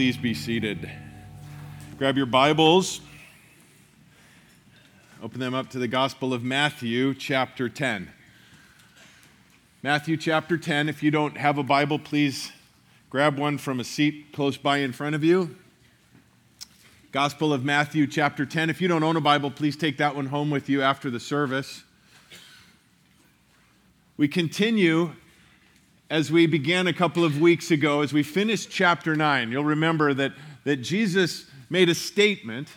please be seated. Grab your Bibles, open them up to the Gospel of Matthew, chapter 10. Matthew chapter 10. If you don't have a Bible, please grab one from a seat close by in front of you. Gospel of Matthew, chapter 10. If you don't own a Bible, please take that one home with you after the service. We continue as we began a couple of weeks ago, as we finished chapter 9, you'll remember that, that Jesus made a statement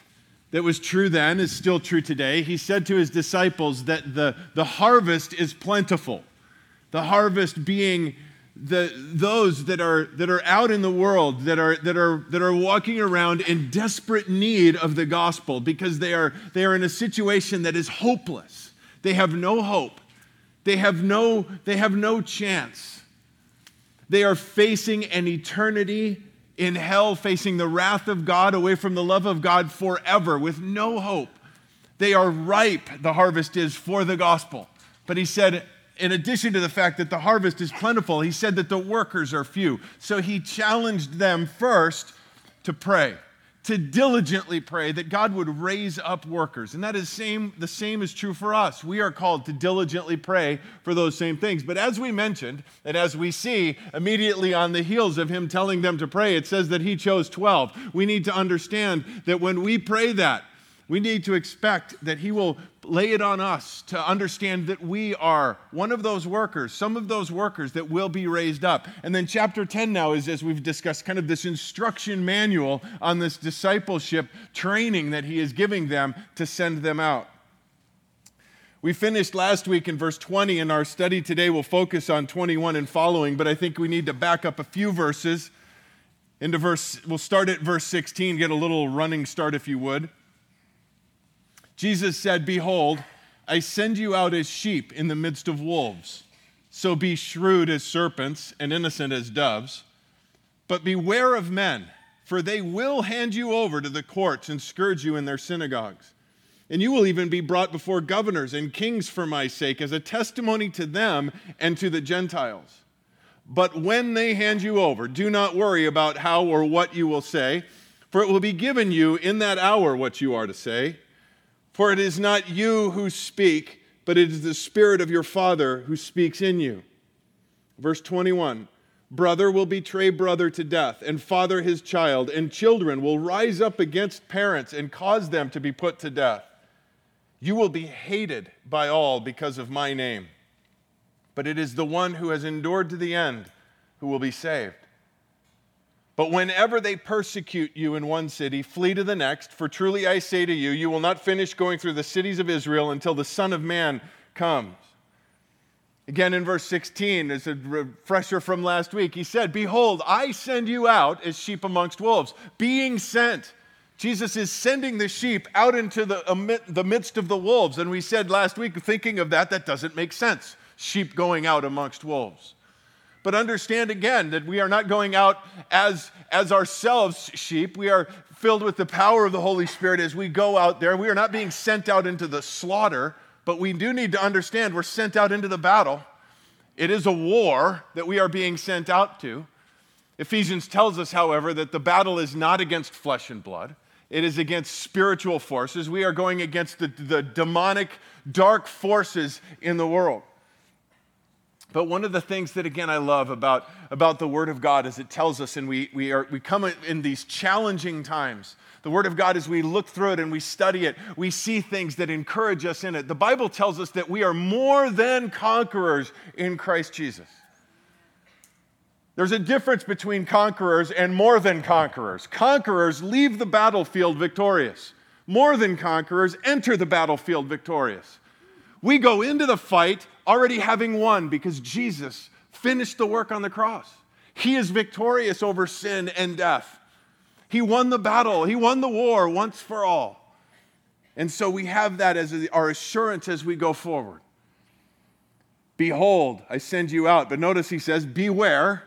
that was true then, is still true today. He said to his disciples that the, the harvest is plentiful. The harvest being the, those that are, that are out in the world, that are, that, are, that are walking around in desperate need of the gospel because they are, they are in a situation that is hopeless. They have no hope. They have no, they have no chance. They are facing an eternity in hell, facing the wrath of God, away from the love of God forever, with no hope. They are ripe, the harvest is, for the gospel. But he said, in addition to the fact that the harvest is plentiful, he said that the workers are few. So he challenged them first to pray to diligently pray that God would raise up workers. And that is same the same is true for us. We are called to diligently pray for those same things. But as we mentioned, and as we see immediately on the heels of him telling them to pray, it says that he chose 12. We need to understand that when we pray that, we need to expect that He will lay it on us to understand that we are one of those workers, some of those workers that will be raised up. And then, chapter 10 now is, as we've discussed, kind of this instruction manual on this discipleship training that He is giving them to send them out. We finished last week in verse 20, and our study today will focus on 21 and following, but I think we need to back up a few verses into verse, we'll start at verse 16, get a little running start if you would. Jesus said, Behold, I send you out as sheep in the midst of wolves. So be shrewd as serpents and innocent as doves. But beware of men, for they will hand you over to the courts and scourge you in their synagogues. And you will even be brought before governors and kings for my sake as a testimony to them and to the Gentiles. But when they hand you over, do not worry about how or what you will say, for it will be given you in that hour what you are to say. For it is not you who speak, but it is the Spirit of your Father who speaks in you. Verse 21 Brother will betray brother to death, and father his child, and children will rise up against parents and cause them to be put to death. You will be hated by all because of my name, but it is the one who has endured to the end who will be saved. But whenever they persecute you in one city, flee to the next, for truly I say to you, you will not finish going through the cities of Israel until the Son of Man comes. Again, in verse 16, as a refresher from last week, he said, Behold, I send you out as sheep amongst wolves, being sent. Jesus is sending the sheep out into the, the midst of the wolves. And we said last week, thinking of that, that doesn't make sense. Sheep going out amongst wolves. But understand again that we are not going out as, as ourselves sheep. We are filled with the power of the Holy Spirit as we go out there. We are not being sent out into the slaughter, but we do need to understand we're sent out into the battle. It is a war that we are being sent out to. Ephesians tells us, however, that the battle is not against flesh and blood. It is against spiritual forces. We are going against the, the demonic, dark forces in the world. But one of the things that, again, I love about, about the Word of God is it tells us, and we, we, are, we come in these challenging times. The Word of God, as we look through it and we study it, we see things that encourage us in it. The Bible tells us that we are more than conquerors in Christ Jesus. There's a difference between conquerors and more than conquerors. Conquerors leave the battlefield victorious, more than conquerors enter the battlefield victorious. We go into the fight already having won because Jesus finished the work on the cross. He is victorious over sin and death. He won the battle, He won the war once for all. And so we have that as our assurance as we go forward. Behold, I send you out. But notice he says, Beware.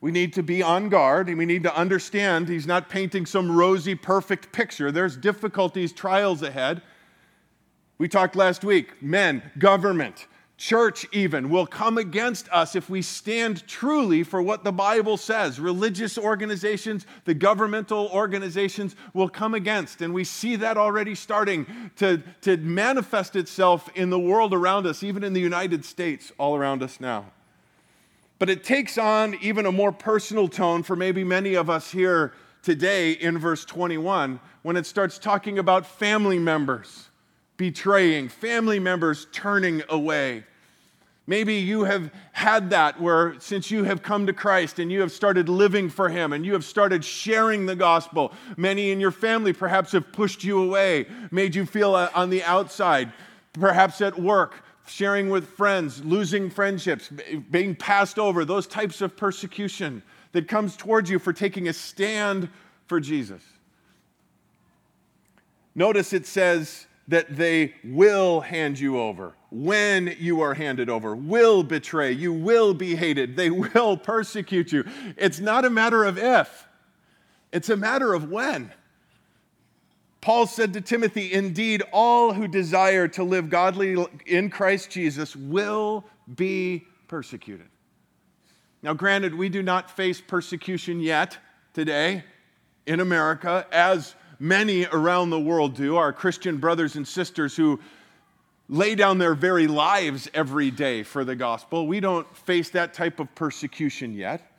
We need to be on guard and we need to understand he's not painting some rosy, perfect picture. There's difficulties, trials ahead. We talked last week men, government, church even will come against us if we stand truly for what the Bible says. Religious organizations, the governmental organizations will come against. And we see that already starting to, to manifest itself in the world around us, even in the United States, all around us now. But it takes on even a more personal tone for maybe many of us here today in verse 21 when it starts talking about family members betraying, family members turning away. Maybe you have had that where since you have come to Christ and you have started living for Him and you have started sharing the gospel, many in your family perhaps have pushed you away, made you feel uh, on the outside, perhaps at work, sharing with friends, losing friendships, being passed over, those types of persecution that comes towards you for taking a stand for Jesus. Notice it says, that they will hand you over when you are handed over, will betray, you will be hated, they will persecute you. It's not a matter of if, it's a matter of when. Paul said to Timothy, Indeed, all who desire to live godly in Christ Jesus will be persecuted. Now, granted, we do not face persecution yet today in America as many around the world do, our Christian brothers and sisters who lay down their very lives every day for the gospel. We don't face that type of persecution yet.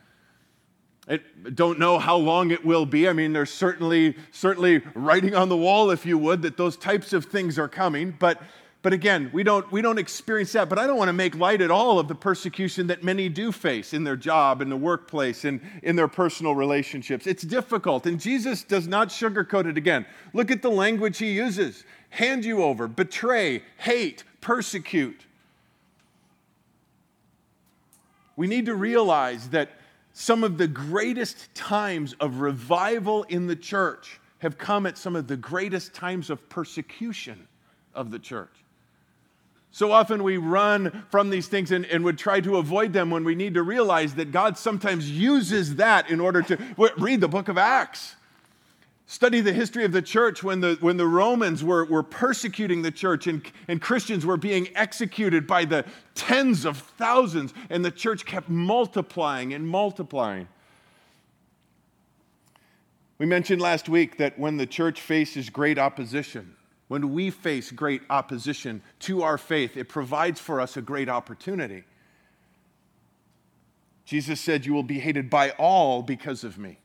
I don't know how long it will be. I mean, there's certainly, certainly writing on the wall, if you would, that those types of things are coming. But but again, we don't, we don't experience that. But I don't want to make light at all of the persecution that many do face in their job, in the workplace, and in their personal relationships. It's difficult. And Jesus does not sugarcoat it again. Look at the language he uses hand you over, betray, hate, persecute. We need to realize that some of the greatest times of revival in the church have come at some of the greatest times of persecution of the church. So often we run from these things and, and, would try to avoid them when we need to realize that God sometimes uses that in order to read the book of Acts. Study the history of the church when the, when the Romans were, were persecuting the church and, and Christians were being executed by the tens of thousands, and the church kept multiplying and multiplying. We mentioned last week that when the church faces great opposition, when we face great opposition to our faith, it provides for us a great opportunity. Jesus said, You will be hated by all because of me.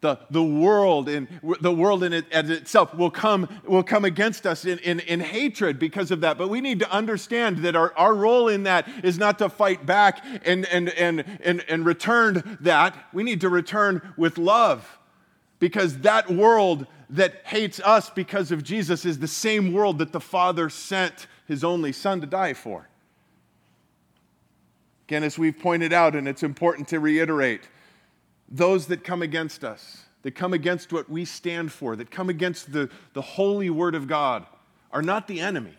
The, the world in the world in it itself will come will come against us in, in, in hatred because of that. But we need to understand that our, our role in that is not to fight back and, and, and, and, and return that. We need to return with love because that world that hates us because of Jesus is the same world that the Father sent his only Son to die for. Again, as we've pointed out, and it's important to reiterate, those that come against us, that come against what we stand for, that come against the, the holy word of God, are not the enemy.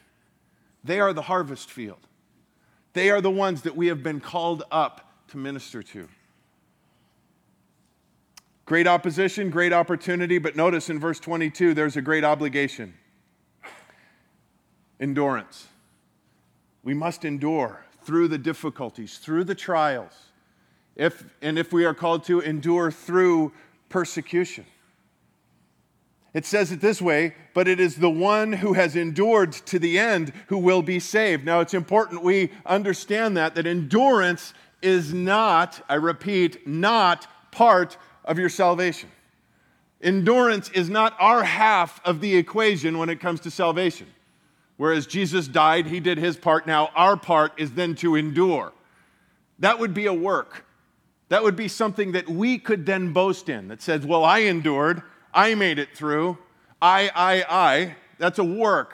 They are the harvest field. They are the ones that we have been called up to minister to. Great opposition, great opportunity, but notice in verse 22 there's a great obligation endurance. We must endure through the difficulties, through the trials, if, and if we are called to endure through persecution. It says it this way, but it is the one who has endured to the end who will be saved. Now it's important we understand that, that endurance is not, I repeat, not part of your salvation. Endurance is not our half of the equation when it comes to salvation. Whereas Jesus died, he did his part. Now our part is then to endure. That would be a work. That would be something that we could then boast in that says, Well, I endured, I made it through, I, I, I. That's a work.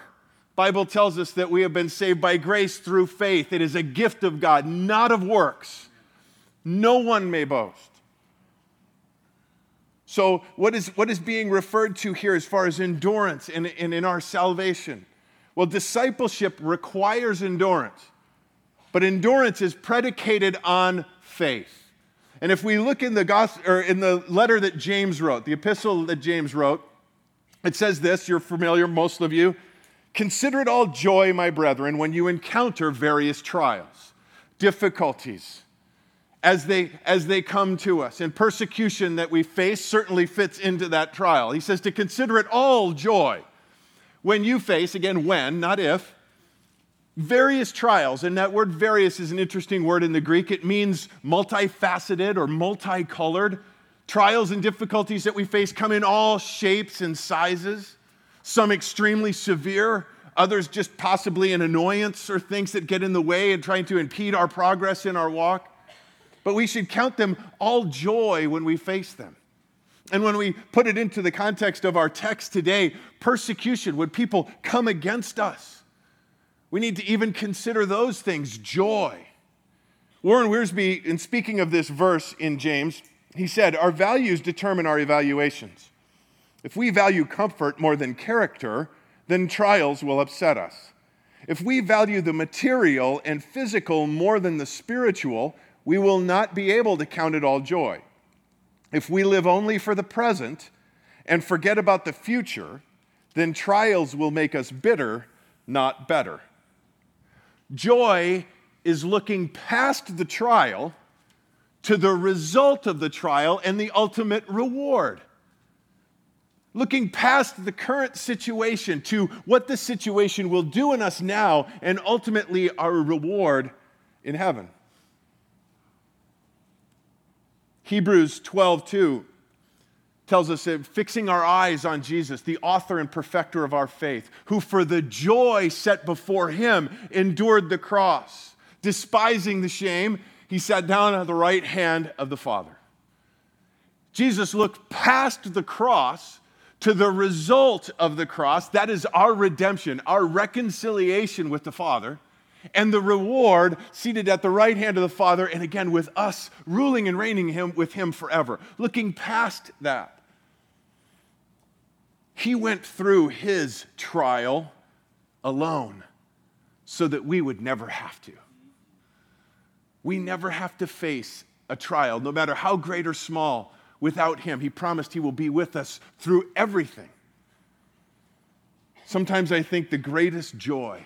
Bible tells us that we have been saved by grace through faith. It is a gift of God, not of works. No one may boast. So, what is, what is being referred to here as far as endurance and in, in, in our salvation? Well, discipleship requires endurance, but endurance is predicated on faith. And if we look in the gospel or in the letter that James wrote, the epistle that James wrote, it says this, you're familiar, most of you. Consider it all joy, my brethren, when you encounter various trials, difficulties, as they, as they come to us. And persecution that we face certainly fits into that trial. He says to consider it all joy when you face, again, when, not if, various trials. And that word various is an interesting word in the Greek. It means multifaceted or multicolored. Trials and difficulties that we face come in all shapes and sizes, some extremely severe, others just possibly an annoyance or things that get in the way and trying to impede our progress in our walk. But we should count them all joy when we face them. And when we put it into the context of our text today, persecution, when people come against us, we need to even consider those things joy. Warren Wiersbe, in speaking of this verse in James, he said, Our values determine our evaluations. If we value comfort more than character, then trials will upset us. If we value the material and physical more than the spiritual, we will not be able to count it all joy. If we live only for the present and forget about the future, then trials will make us bitter, not better. Joy is looking past the trial to the result of the trial and the ultimate reward. Looking past the current situation to what the situation will do in us now and ultimately our reward in heaven. Hebrews 12, 2 tells us that fixing our eyes on Jesus, the author and perfecter of our faith, who for the joy set before him endured the cross, despising the shame, he sat down at the right hand of the Father. Jesus looked past the cross to the result of the cross. That is our redemption, our reconciliation with the Father, and the reward seated at the right hand of the Father, and again with us ruling and reigning him with him forever. Looking past that, he went through his trial alone so that we would never have to. We never have to face a trial, no matter how great or small, without Him. He promised He will be with us through everything. Sometimes I think the greatest joy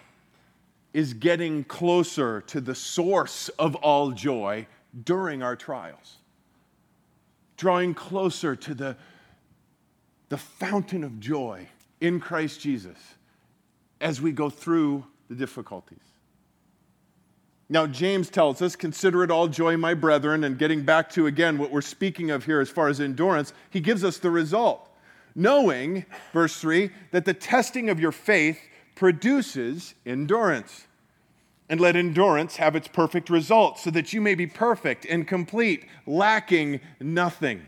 is getting closer to the source of all joy during our trials, drawing closer to the, the fountain of joy in Christ Jesus as we go through the difficulties. Now, James tells us, Consider it all joy, my brethren, and getting back to again what we're speaking of here as far as endurance, he gives us the result. Knowing, verse 3, that the testing of your faith produces endurance. And let endurance have its perfect result, so that you may be perfect and complete, lacking nothing.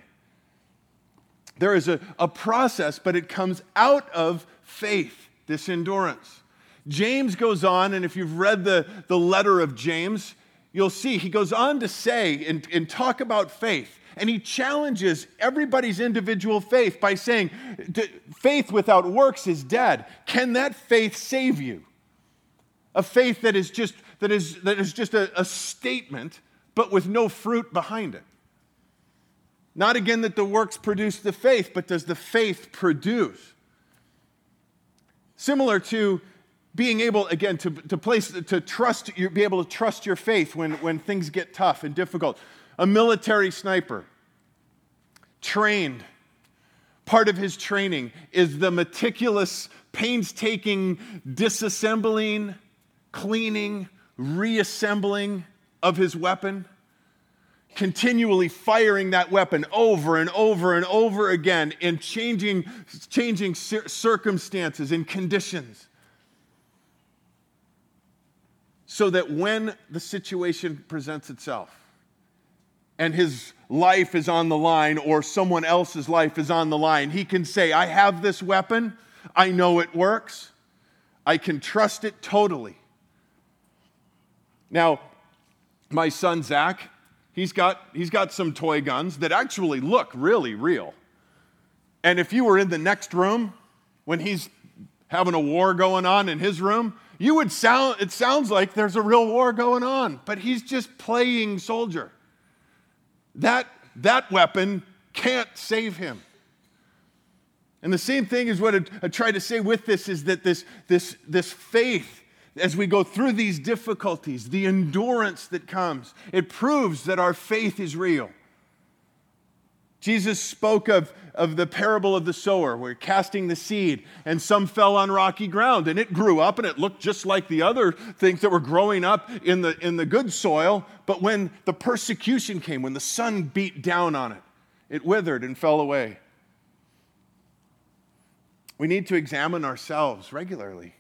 There is a, a process, but it comes out of faith, this endurance. James goes on, and if you've read the, the letter of James, you'll see he goes on to say and, and talk about faith. And he challenges everybody's individual faith by saying, faith without works is dead. Can that faith save you? A faith that is just, that is, that is just a, a statement, but with no fruit behind it. Not again that the works produce the faith, but does the faith produce? Similar to being able again to, to place to trust you be able to trust your faith when, when things get tough and difficult a military sniper trained. Part of his training is the meticulous painstaking disassembling cleaning reassembling of his weapon continually firing that weapon over and over and over again in changing changing circumstances and conditions. So that when the situation presents itself and his life is on the line or someone else's life is on the line, he can say, I have this weapon, I know it works, I can trust it totally. Now, my son Zach, he's got, he's got some toy guns that actually look really real. And if you were in the next room when he's having a war going on in his room, you would sound, it sounds like there's a real war going on, but he's just playing soldier. That, that weapon can't save him. And the same thing is what I, I try to say with this is that this, this, this faith, as we go through these difficulties, the endurance that comes, it proves that our faith is real. Jesus spoke of, of the parable of the sower, where casting the seed, and some fell on rocky ground, and it grew up, and it looked just like the other things that were growing up in the, in the good soil. But when the persecution came, when the sun beat down on it, it withered and fell away. We need to examine ourselves regularly.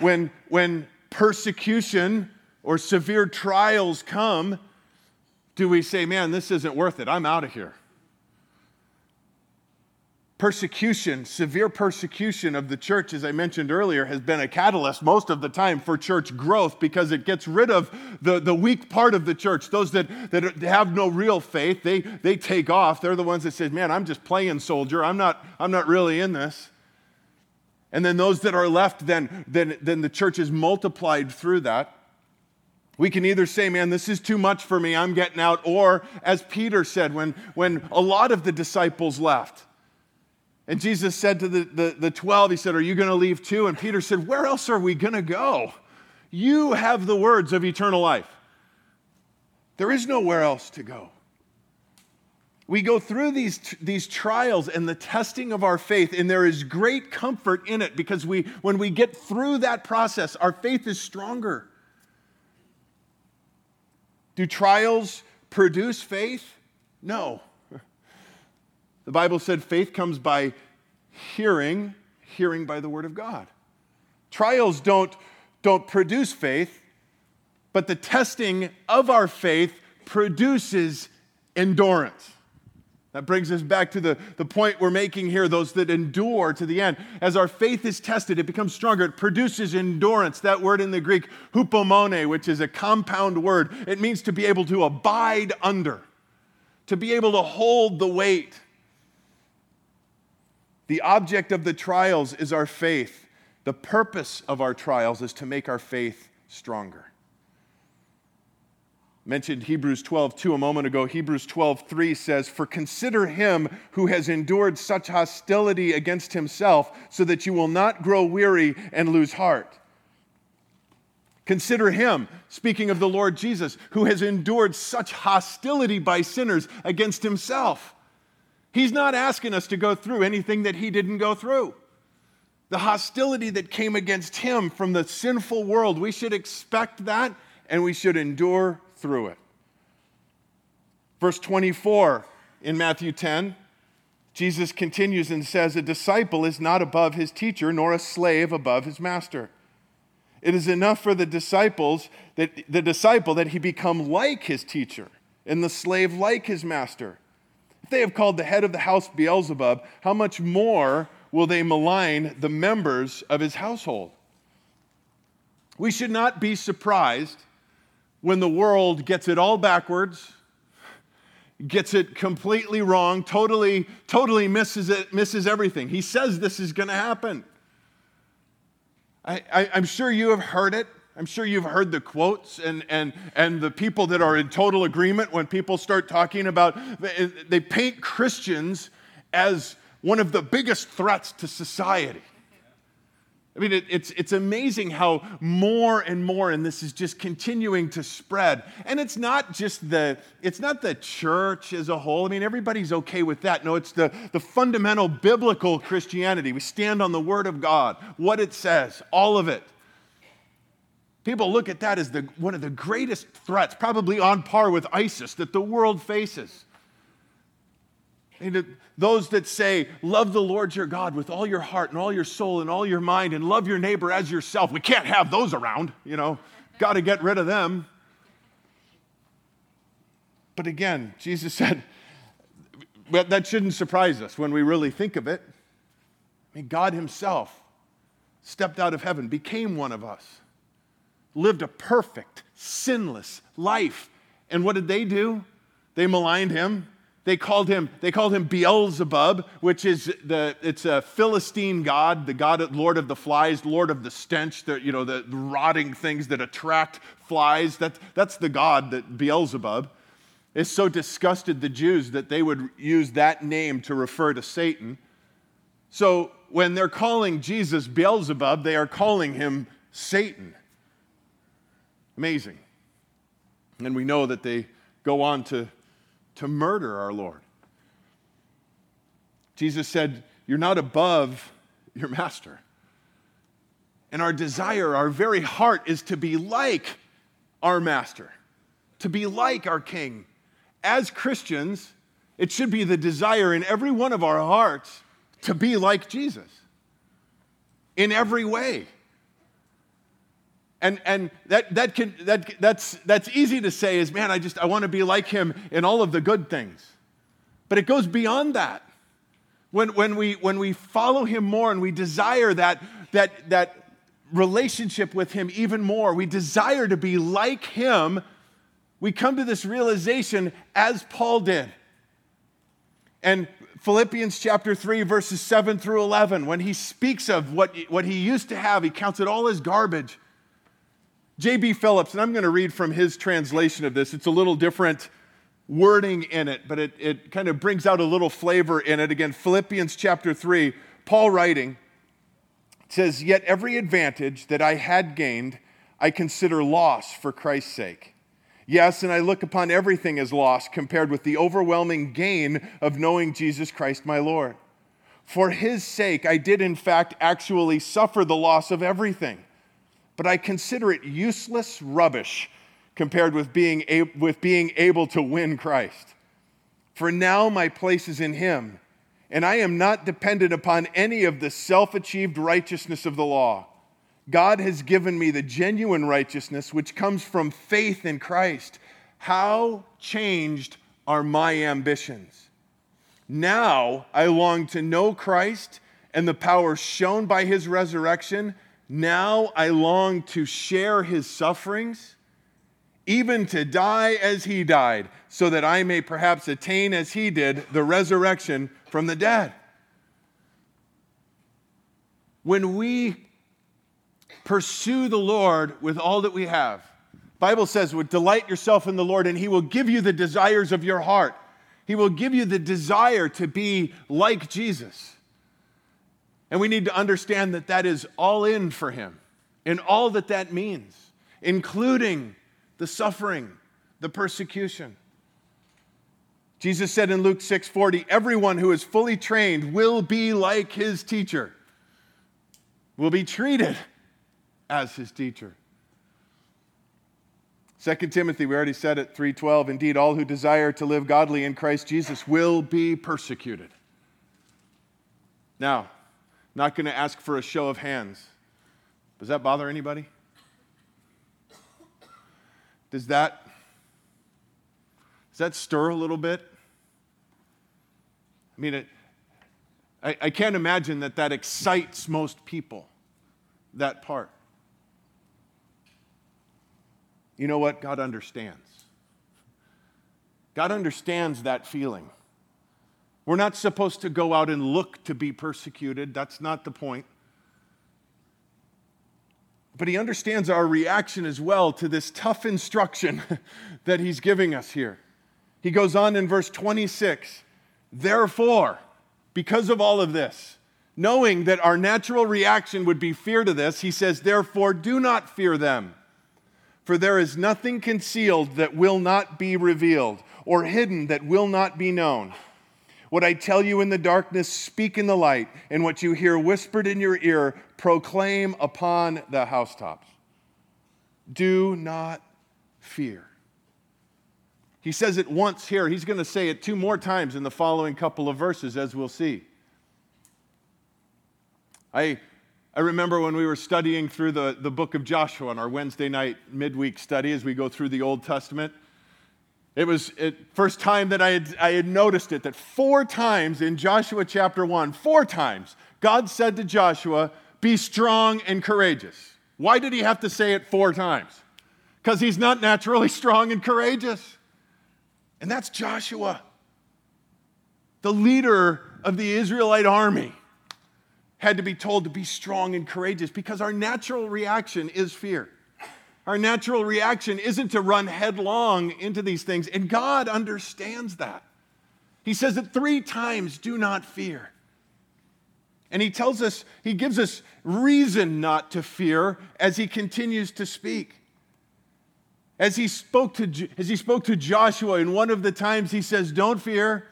When, when persecution or severe trials come, do we say, man, this isn't worth it? I'm out of here persecution, severe persecution of the church, as I mentioned earlier, has been a catalyst most of the time for church growth because it gets rid of the, the weak part of the church. Those that, that have no real faith, they, they take off. They're the ones that say, man, I'm just playing soldier. I'm not, I'm not really in this. And then those that are left, then, then, then the church is multiplied through that. We can either say, man, this is too much for me, I'm getting out, or as Peter said when, when a lot of the disciples left, and Jesus said to the, the, the 12, He said, Are you going to leave too? And Peter said, Where else are we going to go? You have the words of eternal life. There is nowhere else to go. We go through these, these trials and the testing of our faith, and there is great comfort in it because we, when we get through that process, our faith is stronger. Do trials produce faith? No. The Bible said faith comes by hearing, hearing by the word of God. Trials don't, don't produce faith, but the testing of our faith produces endurance. That brings us back to the, the point we're making here those that endure to the end. As our faith is tested, it becomes stronger. It produces endurance. That word in the Greek, hupomone, which is a compound word, it means to be able to abide under, to be able to hold the weight. The object of the trials is our faith. The purpose of our trials is to make our faith stronger. Mentioned Hebrews 12, 2 a moment ago. Hebrews 12, 3 says, For consider him who has endured such hostility against himself, so that you will not grow weary and lose heart. Consider him, speaking of the Lord Jesus, who has endured such hostility by sinners against himself He's not asking us to go through anything that he didn't go through. The hostility that came against him from the sinful world, we should expect that and we should endure through it. Verse 24 in Matthew 10, Jesus continues and says, A disciple is not above his teacher, nor a slave above his master. It is enough for the disciples that the disciple that he become like his teacher, and the slave like his master. If they have called the head of the house Beelzebub, how much more will they malign the members of his household? We should not be surprised when the world gets it all backwards, gets it completely wrong, totally, totally misses it, misses everything. He says this is going to happen. I, I, I'm sure you have heard it. I'm sure you've heard the quotes and, and, and the people that are in total agreement when people start talking about, they paint Christians as one of the biggest threats to society. I mean, it, it's, it's amazing how more and more, and this is just continuing to spread. And it's not just the, it's not the church as a whole. I mean, everybody's okay with that. No, it's the, the fundamental biblical Christianity. We stand on the Word of God, what it says, all of it. People look at that as the, one of the greatest threats, probably on par with ISIS, that the world faces. And those that say, Love the Lord your God with all your heart and all your soul and all your mind, and love your neighbor as yourself. We can't have those around, you know, got to get rid of them. But again, Jesus said, that shouldn't surprise us when we really think of it. I mean, God Himself stepped out of heaven, became one of us lived a perfect, sinless life. And what did they do? They maligned him. They called him, they called him Beelzebub, which is the it's a Philistine god, the god, Lord of the flies, Lord of the stench, the, you know, the rotting things that attract flies. That, that's the god that Beelzebub. is so disgusted the Jews that they would use that name to refer to Satan. So when they're calling Jesus Beelzebub, they are calling him Satan. Amazing. And we know that they go on to, to murder our Lord. Jesus said, You're not above your master. And our desire, our very heart, is to be like our master, to be like our king. As Christians, it should be the desire in every one of our hearts to be like Jesus in every way. And, and that, that can, that, that's, that's easy to say is, man, I just, I want to be like him in all of the good things. But it goes beyond that. When, when, we, when we follow him more and we desire that, that, that relationship with him even more, we desire to be like him, we come to this realization as Paul did. And Philippians chapter 3, verses 7 through 11, when he speaks of what, what he used to have, he counts it all as garbage. J.B. Phillips, and I'm going to read from his translation of this. It's a little different wording in it, but it, it kind of brings out a little flavor in it. Again, Philippians chapter 3, Paul writing says, Yet every advantage that I had gained, I consider loss for Christ's sake. Yes, and I look upon everything as loss compared with the overwhelming gain of knowing Jesus Christ my Lord. For his sake, I did in fact actually suffer the loss of everything, but I consider it useless rubbish compared with being, a- with being able to win Christ. For now my place is in Him, and I am not dependent upon any of the self achieved righteousness of the law. God has given me the genuine righteousness which comes from faith in Christ. How changed are my ambitions? Now I long to know Christ and the power shown by his resurrection. Now I long to share his sufferings even to die as he died, so that I may perhaps attain as he did the resurrection from the dead. When we pursue the Lord with all that we have, Bible says, would delight yourself in the Lord and he will give you the desires of your heart. He will give you the desire to be like Jesus. And we need to understand that that is all in for him in all that that means, including the suffering, the persecution. Jesus said in Luke 6:40, everyone who is fully trained will be like his teacher. Will be treated as his teacher. 2 Timothy, we already said it, 3:12, indeed all who desire to live godly in Christ Jesus will be persecuted. Now, not going to ask for a show of hands. Does that bother anybody? Does that, does that stir a little bit? I mean, it, I, I can't imagine that that excites most people, that part. You know what? God understands. God understands that feeling. We're not supposed to go out and look to be persecuted. That's not the point but he understands our reaction as well to this tough instruction that he's giving us here. He goes on in verse 26 Therefore, because of all of this, knowing that our natural reaction would be fear to this, he says, Therefore, do not fear them. For there is nothing concealed that will not be revealed, or hidden that will not be known. What I tell you in the darkness, speak in the light, and what you hear whispered in your ear, proclaim upon the housetops. Do not fear. He says it once here. He's going to say it two more times in the following couple of verses, as we'll see. I, I remember when we were studying through the, the book of Joshua on our Wednesday night midweek study as we go through the Old Testament. It was the first time that I had, I had noticed it that four times in Joshua chapter 1, four times, God said to Joshua, Be strong and courageous. Why did he have to say it four times? Because he's not naturally strong and courageous. And that's Joshua, the leader of the Israelite army, had to be told to be strong and courageous because our natural reaction is fear. Our natural reaction isn't to run headlong into these things, and God understands that. He says it three times do not fear. And he tells us, he gives us reason not to fear as he continues to speak. As he spoke to, as he spoke to Joshua, in one of the times he says, Don't fear,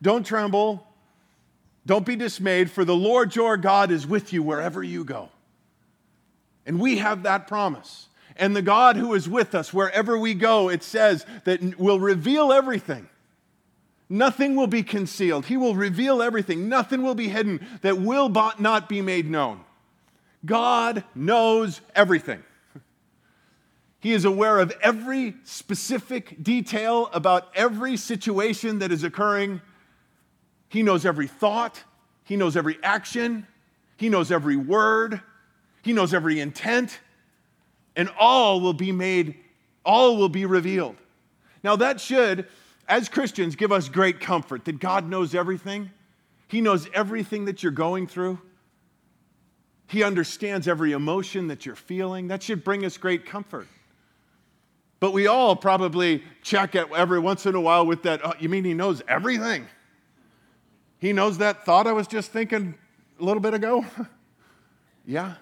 don't tremble, don't be dismayed, for the Lord your God is with you wherever you go. And we have that promise. And the God who is with us wherever we go, it says that will reveal everything. Nothing will be concealed. He will reveal everything. Nothing will be hidden that will not be made known. God knows everything. He is aware of every specific detail about every situation that is occurring. He knows every thought. He knows every action. He knows every word. He knows every intent. And all will be made, all will be revealed. Now, that should as Christians, give us great comfort that God knows everything. He knows everything that you're going through. He understands every emotion that you're feeling. That should bring us great comfort. But we all probably check it every once in a while with that, oh, you mean he knows everything? He knows that thought I was just thinking a little bit ago? yeah.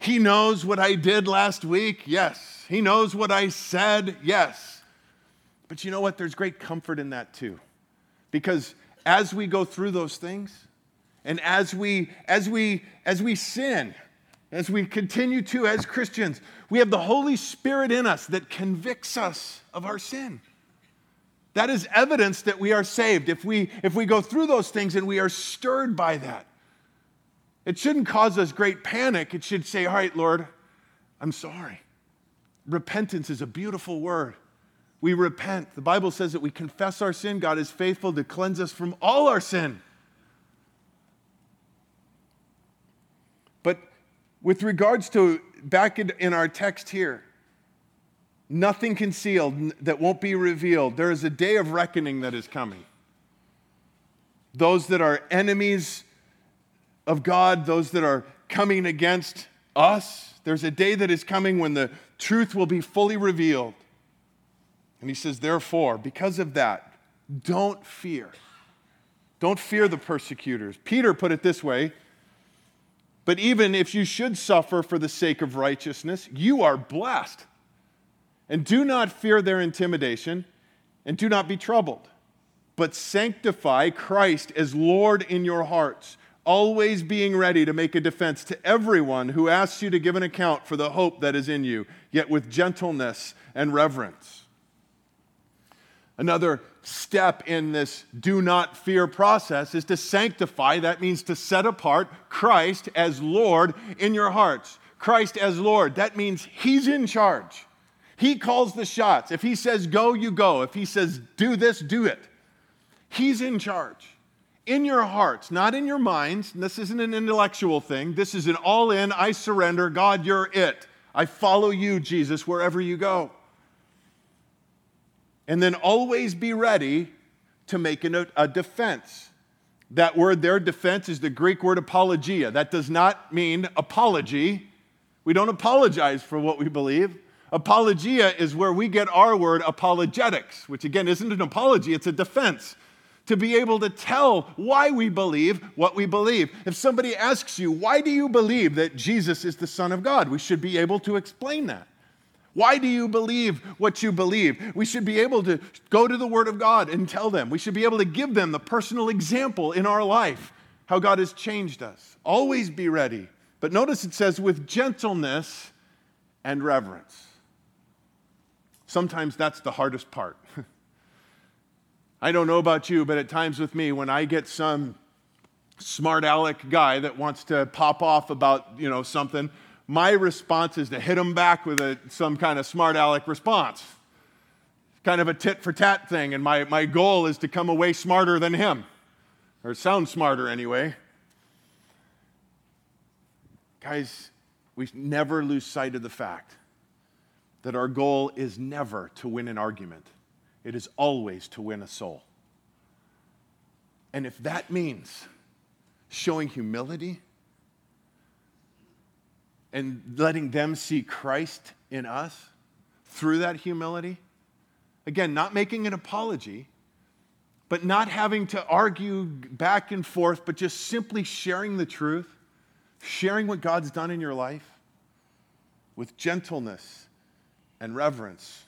He knows what I did last week? Yes. He knows what I said? Yes. But you know what? There's great comfort in that too. Because as we go through those things, and as we as we as we sin, as we continue to as Christians, we have the Holy Spirit in us that convicts us of our sin. That is evidence that we are saved. If we if we go through those things and we are stirred by that, it shouldn't cause us great panic. It should say, "All right, Lord, I'm sorry." Repentance is a beautiful word. We repent. The Bible says that we confess our sin. God is faithful to cleanse us from all our sin. But with regards to back in, our text here, nothing concealed that won't be revealed. There is a day of reckoning that is coming. Those that are enemies of God, those that are coming against us, there's a day that is coming when the truth will be fully revealed. And he says, therefore, because of that, don't fear. Don't fear the persecutors. Peter put it this way But even if you should suffer for the sake of righteousness, you are blessed. And do not fear their intimidation, and do not be troubled, but sanctify Christ as Lord in your hearts, always being ready to make a defense to everyone who asks you to give an account for the hope that is in you, yet with gentleness and reverence. Another step in this do not fear process is to sanctify. That means to set apart Christ as Lord in your hearts. Christ as Lord. That means He's in charge. He calls the shots. If He says go, you go. If He says do this, do it. He's in charge. In your hearts, not in your minds. This isn't an intellectual thing. This is an all in, I surrender. God, you're it. I follow you, Jesus, wherever you go. And then always be ready to make a, a defense. That word there, defense, is the Greek word apologia. That does not mean apology. We don't apologize for what we believe. Apologia is where we get our word apologetics, which again isn't an apology, it's a defense. To be able to tell why we believe what we believe. If somebody asks you, why do you believe that Jesus is the Son of God? We should be able to explain that. Why do you believe what you believe? We should be able to go to the Word of God and tell them. We should be able to give them the personal example in our life, how God has changed us. Always be ready. But notice it says, with gentleness and reverence. Sometimes that's the hardest part. I don't know about you, but at times with me, when I get some smart aleck guy that wants to pop off about, you know, something, my response is to hit him back with a, some kind of smart aleck response. Kind of a tit for tat thing, and my, my goal is to come away smarter than him, or sound smarter anyway. Guys, we never lose sight of the fact that our goal is never to win an argument, it is always to win a soul. And if that means showing humility, and letting them see Christ in us through that humility. Again, not making an apology, but not having to argue back and forth, but just simply sharing the truth, sharing what God's done in your life with gentleness and reverence.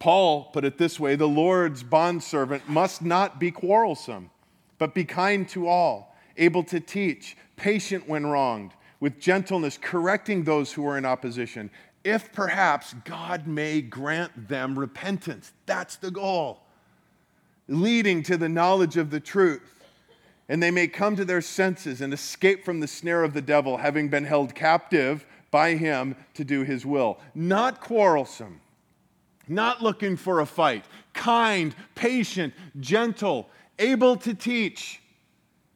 Paul put it this way the Lord's bondservant must not be quarrelsome, but be kind to all, able to teach, patient when wronged, with gentleness, correcting those who are in opposition, if perhaps God may grant them repentance. That's the goal, leading to the knowledge of the truth. And they may come to their senses and escape from the snare of the devil, having been held captive by him to do his will. Not quarrelsome not looking for a fight, kind, patient, gentle, able to teach,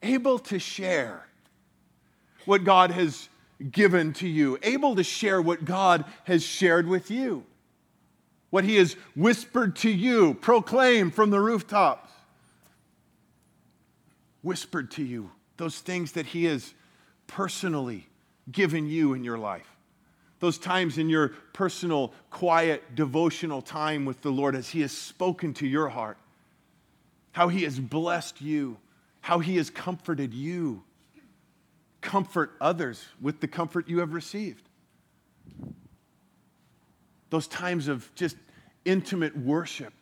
able to share what God has given to you, able to share what God has shared with you, what He has whispered to you, proclaim from the rooftops. Whispered to you those things that He has personally given you in your life those times in your personal, quiet, devotional time with the Lord as He has spoken to your heart, how He has blessed you, how He has comforted you. Comfort others with the comfort you have received. Those times of just intimate worship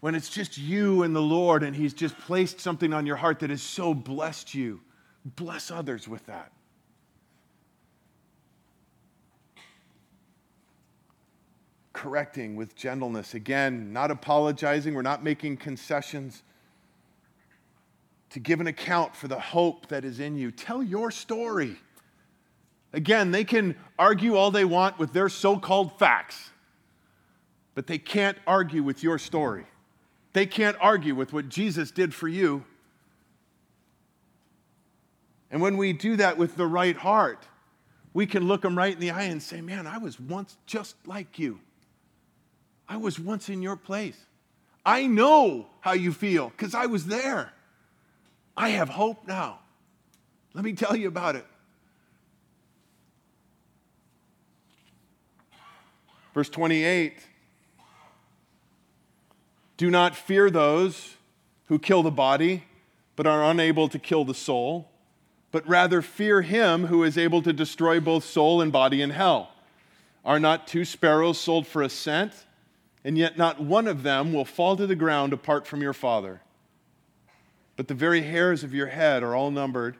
when it's just you and the Lord and He's just placed something on your heart that has so blessed you. Bless others with that. Correcting with gentleness. Again, not apologizing, we're not making concessions. To give an account for the hope that is in you. Tell your story. Again, they can argue all they want with their so called facts, but they can't argue with your story. They can't argue with what Jesus did for you. And when we do that with the right heart, we can look them right in the eye and say, Man, I was once just like you. I was once in your place. I know how you feel because I was there. I have hope now. Let me tell you about it. Verse 28 Do not fear those who kill the body, but are unable to kill the soul, but rather fear him who is able to destroy both soul and body in hell. Are not two sparrows sold for a cent? And yet not one of them will fall to the ground apart from your Father. But the very hairs of your head are all numbered,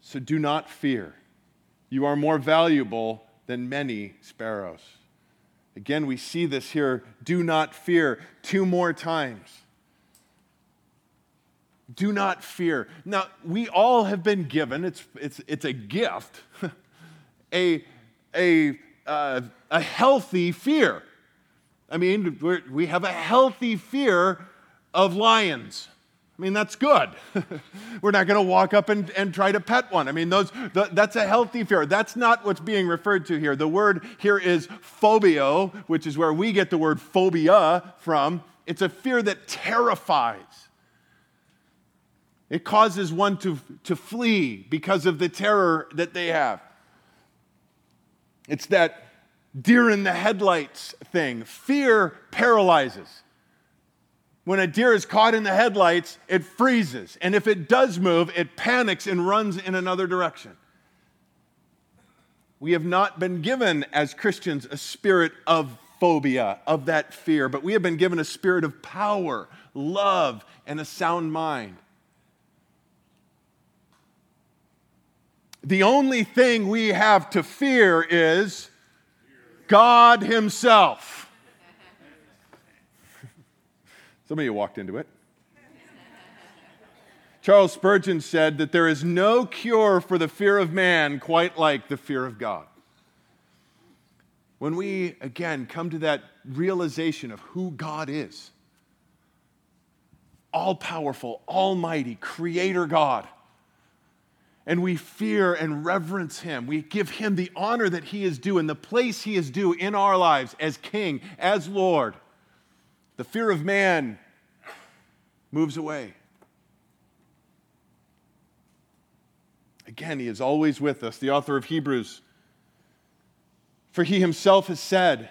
so do not fear. You are more valuable than many sparrows. Again, we see this here do not fear two more times. Do not fear. Now, we all have been given, it's, it's, it's a gift, a, a, uh, a healthy fear. I mean, we have a healthy fear of lions. I mean, that's good. We're not going to walk up and, and try to pet one. I mean, those, the, that's a healthy fear. That's not what's being referred to here. The word here is phobio, which is where we get the word phobia from. It's a fear that terrifies. It causes one to, to flee because of the terror that they have. It's that deer in the headlights thing. Fear paralyzes. When a deer is caught in the headlights, it freezes. And if it does move, it panics and runs in another direction. We have not been given, as Christians, a spirit of phobia, of that fear, but we have been given a spirit of power, love, and a sound mind. The only thing we have to fear is God Himself. Some of you walked into it. Charles Spurgeon said that there is no cure for the fear of man quite like the fear of God. When we, again, come to that realization of who God is all powerful, almighty, creator God and we fear and reverence him. We give him the honor that he is due and the place he is due in our lives as king, as Lord. The fear of man moves away. Again, he is always with us, the author of Hebrews. For he himself has said,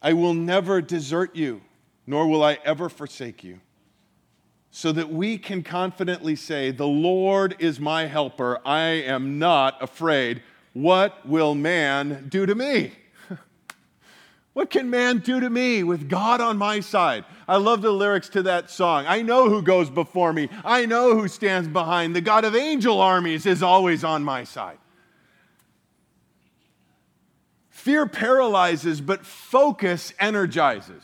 I will never desert you, nor will I ever forsake you. So that we can confidently say, The Lord is my helper. I am not afraid. What will man do to me? What can man do to me with God on my side? I love the lyrics to that song. I know who goes before me, I know who stands behind. The God of angel armies is always on my side. Fear paralyzes, but focus energizes.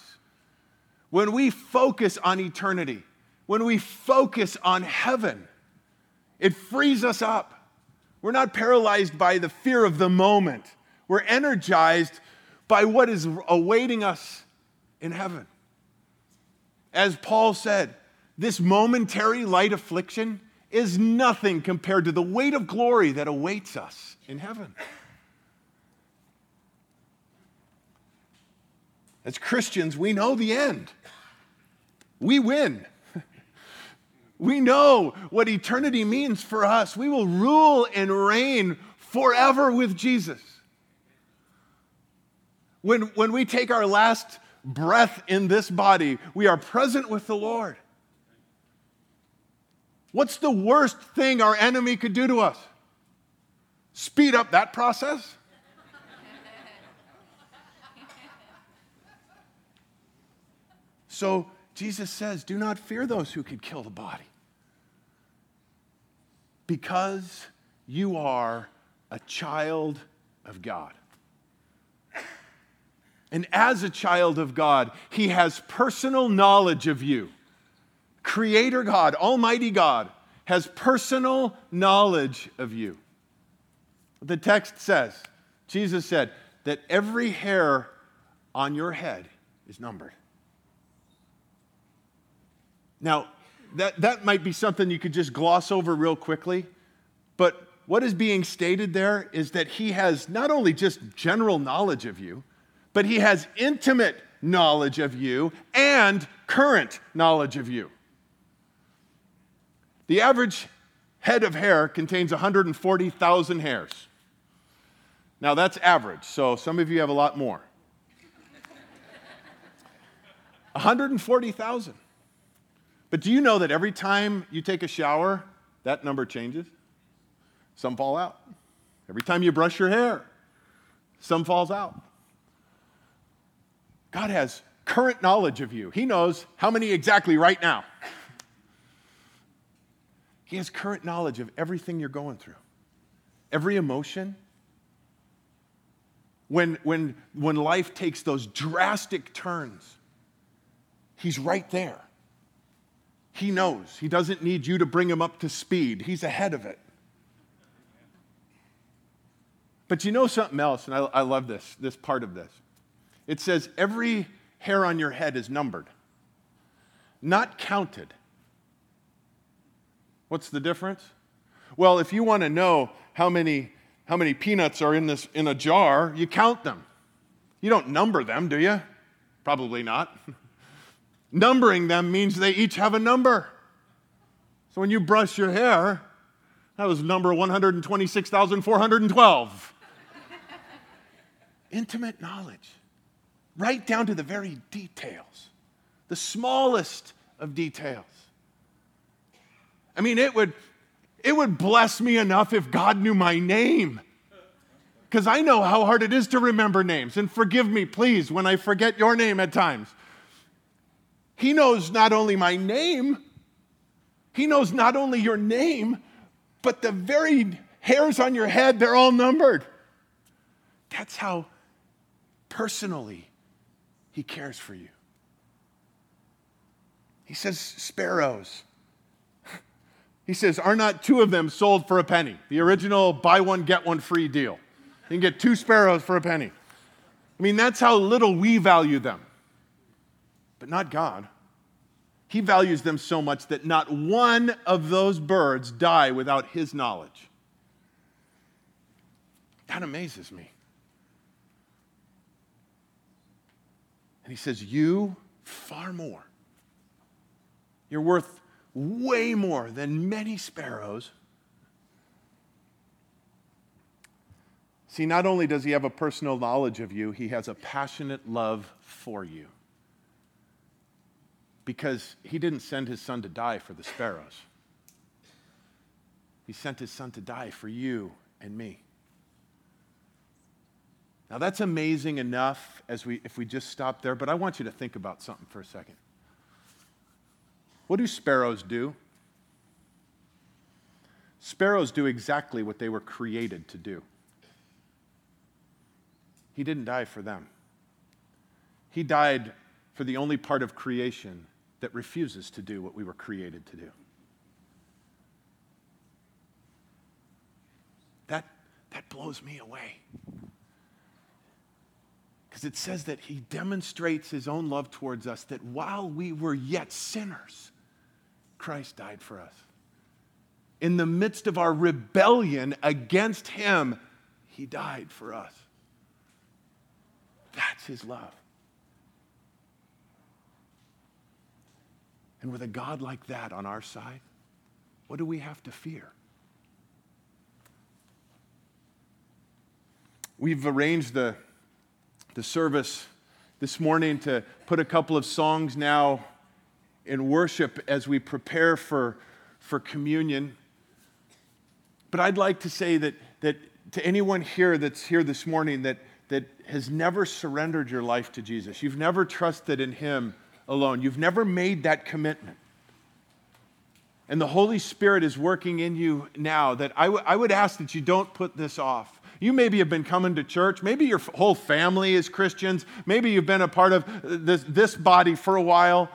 When we focus on eternity, when we focus on heaven, it frees us up. We're not paralyzed by the fear of the moment. We're energized by what is awaiting us in heaven. As Paul said, this momentary light affliction is nothing compared to the weight of glory that awaits us in heaven. As Christians, we know the end. We win. We know what eternity means for us. We will rule and reign forever with Jesus. When, when we take our last breath in this body, we are present with the Lord. What's the worst thing our enemy could do to us? Speed up that process? So Jesus says, Do not fear those who could kill the body, because you are a child of God. And as a child of God, He has personal knowledge of you. Creator God, Almighty God, has personal knowledge of you. The text says, Jesus said, that every hair on your head is numbered. Now, that, that might be something you could just gloss over real quickly, but what is being stated there is that he has not only just general knowledge of you, but he has intimate knowledge of you and current knowledge of you. The average head of hair contains 140,000 hairs. Now, that's average, so some of you have a lot more. 140,000. But do you know that every time you take a shower, that number changes? Some fall out. Every time you brush your hair, some falls out. God has current knowledge of you. He knows how many exactly right now. He has current knowledge of everything you're going through, every emotion. When, when, when life takes those drastic turns, He's right there. He knows. He doesn't need you to bring him up to speed, He's ahead of it. But you know something else, and I, I love this, this part of this. It says, every hair on your head is numbered, not counted. What's the difference? Well, if you want to know how many, how many peanuts are in, this, in a jar, you count them. You don't number them, do you? Probably not. Numbering them means they each have a number. So when you brush your hair, that was number 126,412. Intimate knowledge right down to the very details, the smallest of details. I mean, it would, it would bless me enough if God knew my name. Because I know how hard it is to remember names. And forgive me, please, when I forget your name at times. He knows not only my name, He knows not only your name, but the very hairs on your head, they're all numbered. That's how personally he cares for you. He says, sparrows. He says, Are not two of them sold for a penny? The original buy one, get one free deal. You can get two sparrows for a penny. I mean, that's how little we value them. But not God. He values them so much that not one of those birds die without his knowledge. That amazes me. And he says, You far more. You're worth way more than many sparrows. See, not only does he have a personal knowledge of you, he has a passionate love for you. Because he didn't send his son to die for the sparrows, he sent his son to die for you and me. Now that's amazing enough as we if we just stop there, but I want you to think about something for a second. What do sparrows do? Sparrows do exactly what they were created to do. He didn't die for them. He died for the only part of creation that refuses to do what we were created to do. That, that blows me away. Because it says that he demonstrates his own love towards us, that while we were yet sinners, Christ died for us. In the midst of our rebellion against him, he died for us. That's his love. And with a God like that on our side, what do we have to fear? We've arranged the the service this morning to put a couple of songs now in worship as we prepare for, for communion. But I'd like to say that, that to anyone here that's here this morning that, that has never surrendered your life to Jesus, you've never trusted in Him alone, you've never made that commitment. And the Holy Spirit is working in you now, that I, w- I would ask that you don't put this off. You maybe have been coming to church. Maybe your whole family is Christians. Maybe you've been a part of this, this body for a while.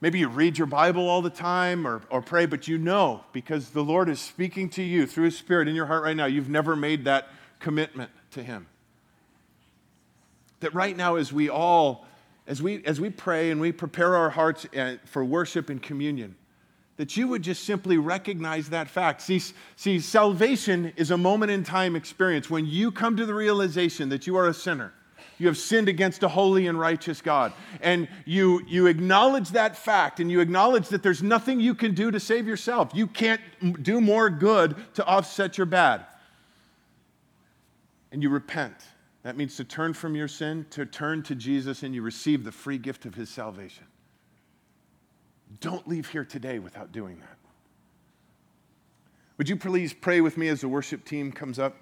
Maybe you read your Bible all the time or, or pray, but you know because the Lord is speaking to you through His Spirit in your heart right now, you've never made that commitment to Him. That right now, as we all, as we, as we pray and we prepare our hearts uh, for worship and communion, that you would just simply recognize that fact. See, see, salvation is a moment in time experience when you come to the realization that you are a sinner. You have sinned against a holy and righteous God. And you, you acknowledge that fact and you acknowledge that there's nothing you can do to save yourself. You can't do more good to offset your bad. And you repent. That means to turn from your sin, to turn to Jesus, and you receive the free gift of his salvation. Don't leave here today without doing that. Would you please pray with me as the worship team comes up?